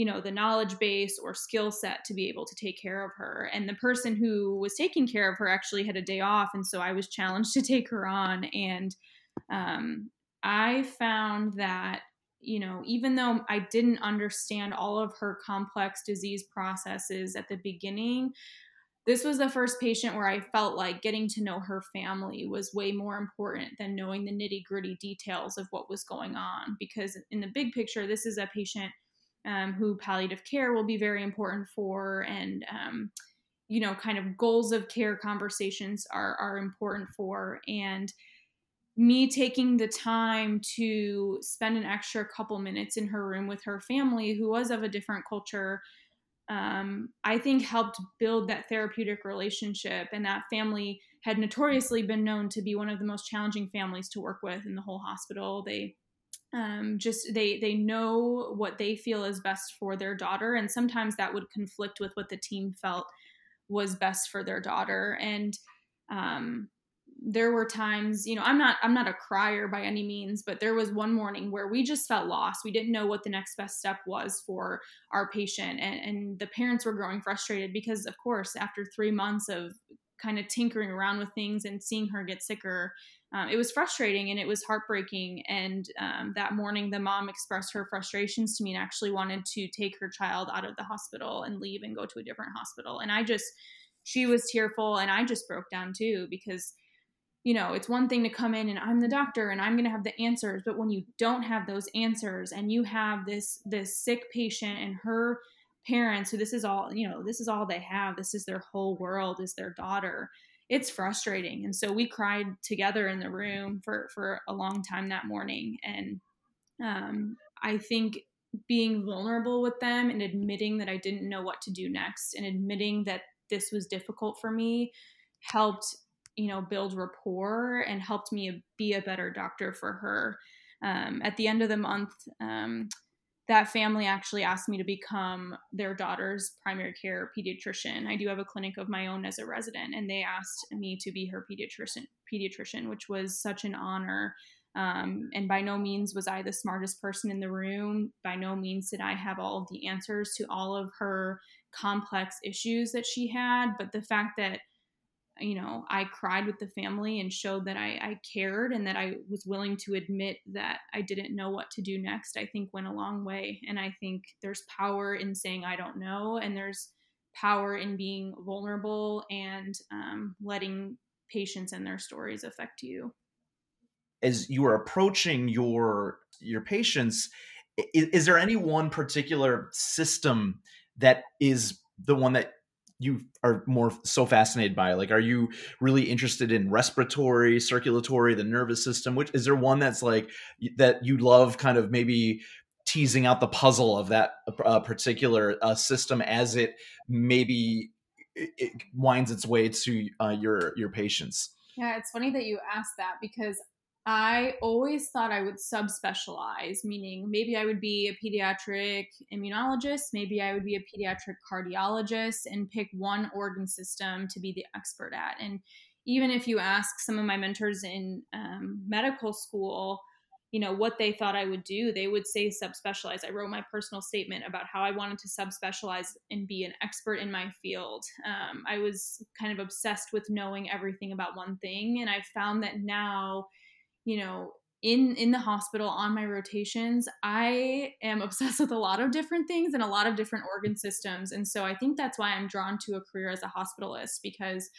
you know the knowledge base or skill set to be able to take care of her and the person who was taking care of her actually had a day off and so i was challenged (laughs) to take her on and um, i found that you know even though i didn't understand all of her complex disease processes at the beginning this was the first patient where I felt like getting to know her family was way more important than knowing the nitty gritty details of what was going on. Because in the big picture, this is a patient um, who palliative care will be very important for, and um, you know, kind of goals of care conversations are are important for, and me taking the time to spend an extra couple minutes in her room with her family, who was of a different culture. Um, I think helped build that therapeutic relationship, and that family had notoriously been known to be one of the most challenging families to work with in the whole hospital. They um, just they they know what they feel is best for their daughter and sometimes that would conflict with what the team felt was best for their daughter. And um, there were times you know i'm not i'm not a crier by any means but there was one morning where we just felt lost. We didn't know what the next best step was for our patient and, and the parents were growing frustrated because of course after three months of kind of tinkering around with things and seeing her get sicker um, it was frustrating and it was heartbreaking. And um, that morning, the mom expressed her frustrations to me and actually wanted to take her child out of the hospital and leave and go to a different hospital. And I just, she was tearful and I just broke down too because you know, it's one thing to come in and I'm the doctor and I'm going to have the answers, but when you don't have those answers and you have this this sick patient and her parents who this is all, you know, this is all they have, this is their whole world is their daughter it's frustrating. And so we cried together in the room for, for a long time that morning. And um, I think being vulnerable with them and admitting that I didn't know what to do next and admitting that this was difficult for me helped, you know, build rapport and helped me be a better doctor for her. Um, at the end of the month, um, that family actually asked me to become their daughter's primary care pediatrician. I do have a clinic of my own as a resident, and they asked me to be her pediatrician, pediatrician, which was such an honor. Um, and by no means was I the smartest person in the room. By no means did I have all the answers to all of her complex issues that she had. But the fact that you know, I cried with the family and showed that I, I, cared and that I was willing to admit that I didn't know what to do next, I think went a long way. And I think there's power in saying I don't know, and there's power in being vulnerable and um, letting patients and their stories affect you. As you are approaching your your patients, is, is there any one particular system that is the one that you are more so fascinated by like are you really interested in respiratory circulatory the nervous system? Which is there one that's like that you love kind of maybe teasing out the puzzle of that uh, particular uh, system as it maybe it winds its way to uh, your your patients? Yeah it's funny that you asked that because I always thought I would subspecialize, meaning maybe I would be a pediatric immunologist, maybe I would be a pediatric cardiologist, and pick one organ system to be the expert at. And even if you ask some of my mentors in um, medical school, you know what they thought I would do, they would say subspecialize. I wrote my personal statement about how I wanted to subspecialize and be an expert in my field. Um, I was kind of obsessed with knowing everything about one thing, and I found that now you know in in the hospital on my rotations i am (laughs) obsessed with a lot of different things and a lot of different organ systems and so i think that's why i'm drawn to a career as a hospitalist because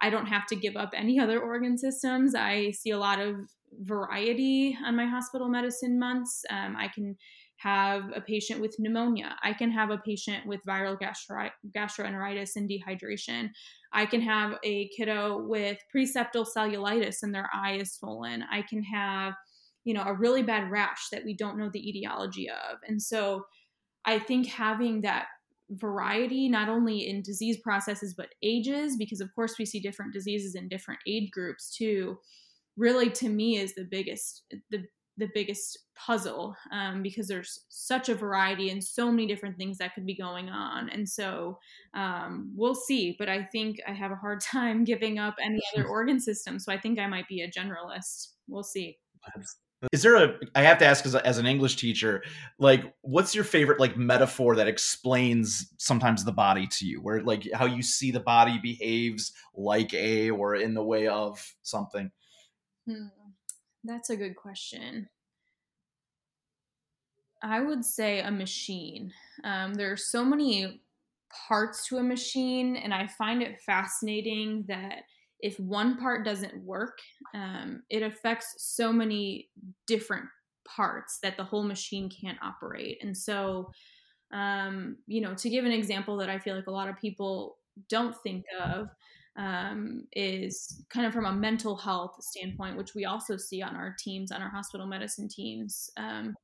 I don't have to give up any other organ systems. I see a lot of variety on my hospital medicine months. Um, I can have a patient with pneumonia. I can have a patient with viral gastro- gastroenteritis and dehydration. I can have a kiddo with preseptal cellulitis and their eye is swollen. I can have, you know, a really bad rash that we don't know the etiology of. And so I think having that variety, not only in disease processes, but ages, because of course we see different diseases in different age groups too, really to me is the biggest, the the biggest puzzle um, because there's such a variety and so many different things that could be going on. And so um, we'll see. But I think I have a hard (laughs) time giving up any other (laughs) organ system. So I think I might be a generalist. We'll see. Is there a? I have to ask as, a, as an English teacher, like, what's your favorite like metaphor that explains sometimes the body to you, where like how you see the body behaves like a or in the way of something? Hmm. That's a good question. I would say a machine. Um, there are so many parts to a machine, and I find it fascinating that if one part doesn't work, um, it affects so many different parts that the whole machine can't operate. And so, um, you know, to give an example that I feel like a lot of people don't think of, um, is kind of from a mental health standpoint, which we also see on our teams, on our hospital medicine teams. Um,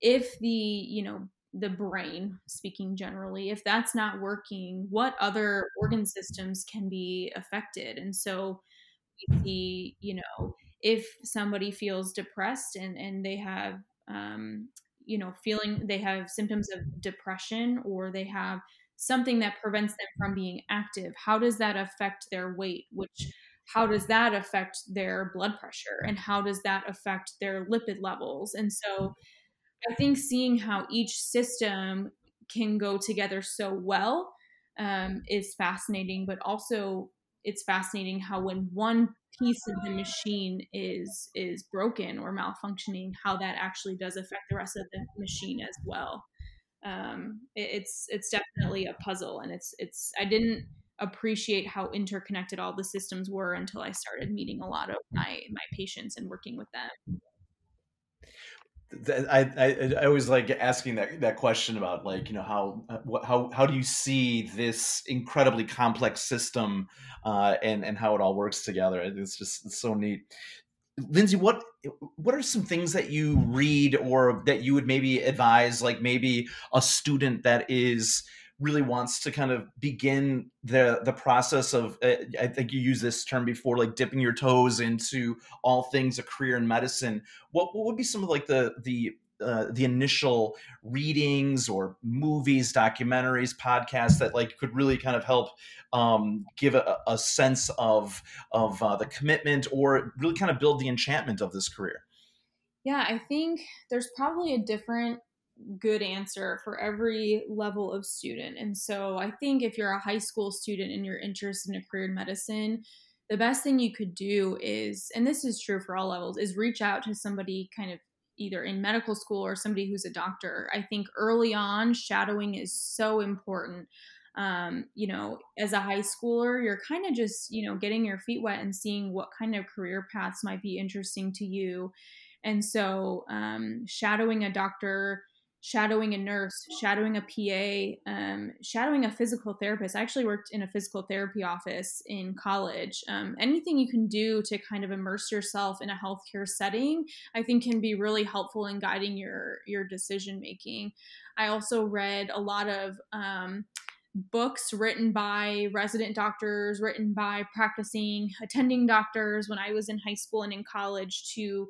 if the, you know, the brain, speaking generally, if that's not working, what other organ systems can be affected? And so we see, you know, if somebody feels depressed and, and they have, um, you know, feeling they have symptoms of depression or they have something that prevents them from being active how does that affect their weight which how does that affect their blood pressure and how does that affect their lipid levels? And so i think seeing how each system can go together so well um, is fascinating but also it's fascinating how when one piece of the machine is is broken or malfunctioning how that actually does affect the rest of the machine as well um, it, it's it's definitely a puzzle, and it's it's I didn't appreciate how interconnected all the systems were until I started meeting a lot of my my patients and working with them. I, I, I always like asking that that question about like you know how how how do you see this incredibly complex system uh, and and how it all works together? It's just it's so neat. Lindsay, what what are some things that you read or that you would maybe advise, like maybe a student that is really wants to kind of begin the the process of uh, I think you used this term before, like dipping your toes into all things a career in medicine. What what would be some of like the the uh, the initial readings or movies, documentaries, podcasts that like could really kind of help um, give a, a, sense of of uh, the commitment or really kind of build the enchantment of this career? Yeah, I think there's probably a different good answer for every level of student. And so I think if you're a high school student and you're interested in a career in medicine, the best thing you could do is, and this is true for all levels, is reach out to somebody kind of either in medical school or somebody who's a doctor. I think early on, shadowing is so important. Um, you know, as a high schooler, you're kind of just, you know, getting your feet wet and seeing what kind of career paths might be interesting to you. And so, um, shadowing a doctor shadowing a nurse, shadowing a PA, um, shadowing a physical therapist. I actually worked in a physical therapy office in college. Um, anything you can do to kind of immerse yourself in a healthcare setting, I think, can be really helpful in guiding your your decision making. I also read a lot of um, books written by resident doctors, written by practicing attending doctors when I was in high school and in college to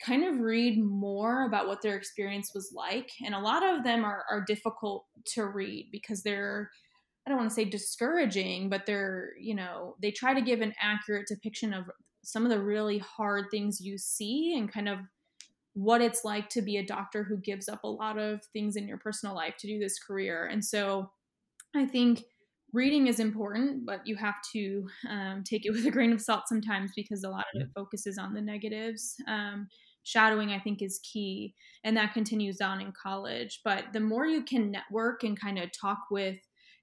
kind of read more about what their experience was like. And a lot of them are, are difficult to read because they're, I don't want to say discouraging, but they're, you know, they try to give an accurate depiction of some of the really hard things you see and kind of what it's like to be a doctor who gives up a lot of things in your personal life to do this career. And so I think reading is important, but you have to um, take it with a grain of salt sometimes because a lot of it focuses on the negatives. Um, shadowing i think is key and that continues on in college. But the more you can network and kind of talk with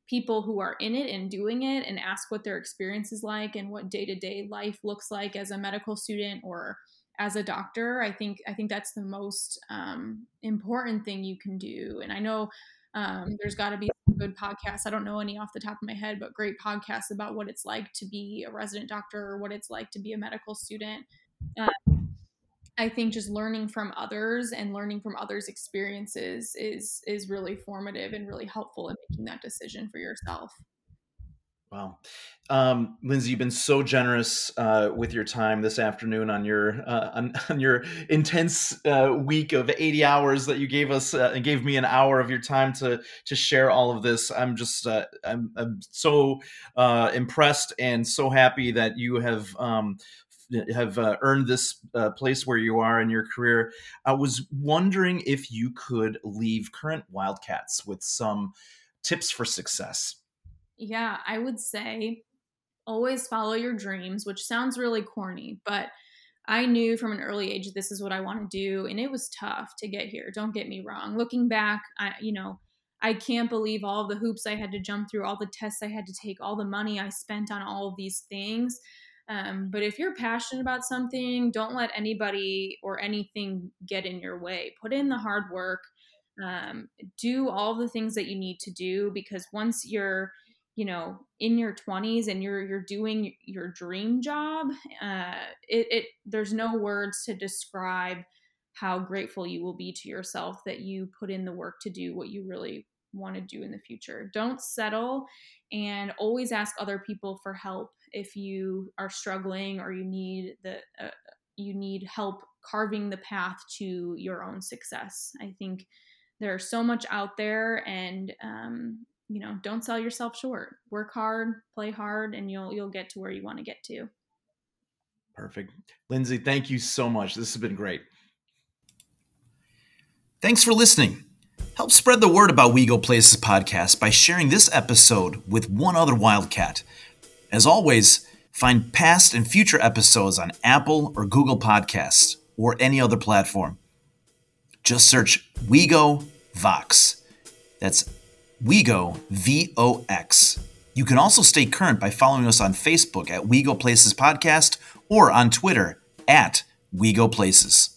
people who are in it and doing it and ask what their experience is like and what day-to-day life looks like as a medical student or as a doctor i think i think that's the most um, important thing you can do. And i know um, there's got to be good podcasts. I don't know any off the top of my head but great podcasts about what it's like to be a resident doctor or what it's like to be a medical student. Um, i think just learning from others and learning from others experiences is is really formative and really helpful in making that decision for yourself Wow. Um, Lindsay, you've been so generous uh, with your time this afternoon on your uh, on, (laughs) on, your intense uh, week of 80 hours that you gave us uh, and gave me an hour of your time to to share all of this. I'm just uh, I'm, I'm so uh, impressed and so happy that you have um, have uh, earned this uh, place where you are in your career. I was wondering if you could leave current Wildcats with some tips for success. Yeah, I would say always follow your dreams, which sounds really corny, but I knew from an early age this is what I want to do, and it was tough to get here. Don't get me wrong. Looking back, I you know, I can't believe all the hoops I had to jump through, all the tests I had to take, all the money I spent on all of these things. Um, but if you're passionate about something, don't let anybody or anything get in your way. Put in the hard work. Um, do all the things that you need to do because once you're you know in your 20s and you're you're doing your dream job uh it, it there's no words to describe how grateful you will be to yourself that you put in the work to do what you really want to do in the future don't settle and always ask other people for help if you are struggling or you need the uh, you need help carving the path to your own success i think there's so much out there and um, you know, don't sell yourself short. Work hard, play hard, and you'll you'll get to where you want to get to. Perfect. Lindsay, thank you so much. This has been great. Thanks for listening. Help spread the word about We Go Places podcast by sharing this episode with one other Wildcat. As always, find past and future episodes on Apple or Google Podcasts or any other platform. Just search WeGo Vox. That's WeGo, V O X. You can also stay current by following us on Facebook at WeGo Places Podcast or on Twitter at WeGo Places.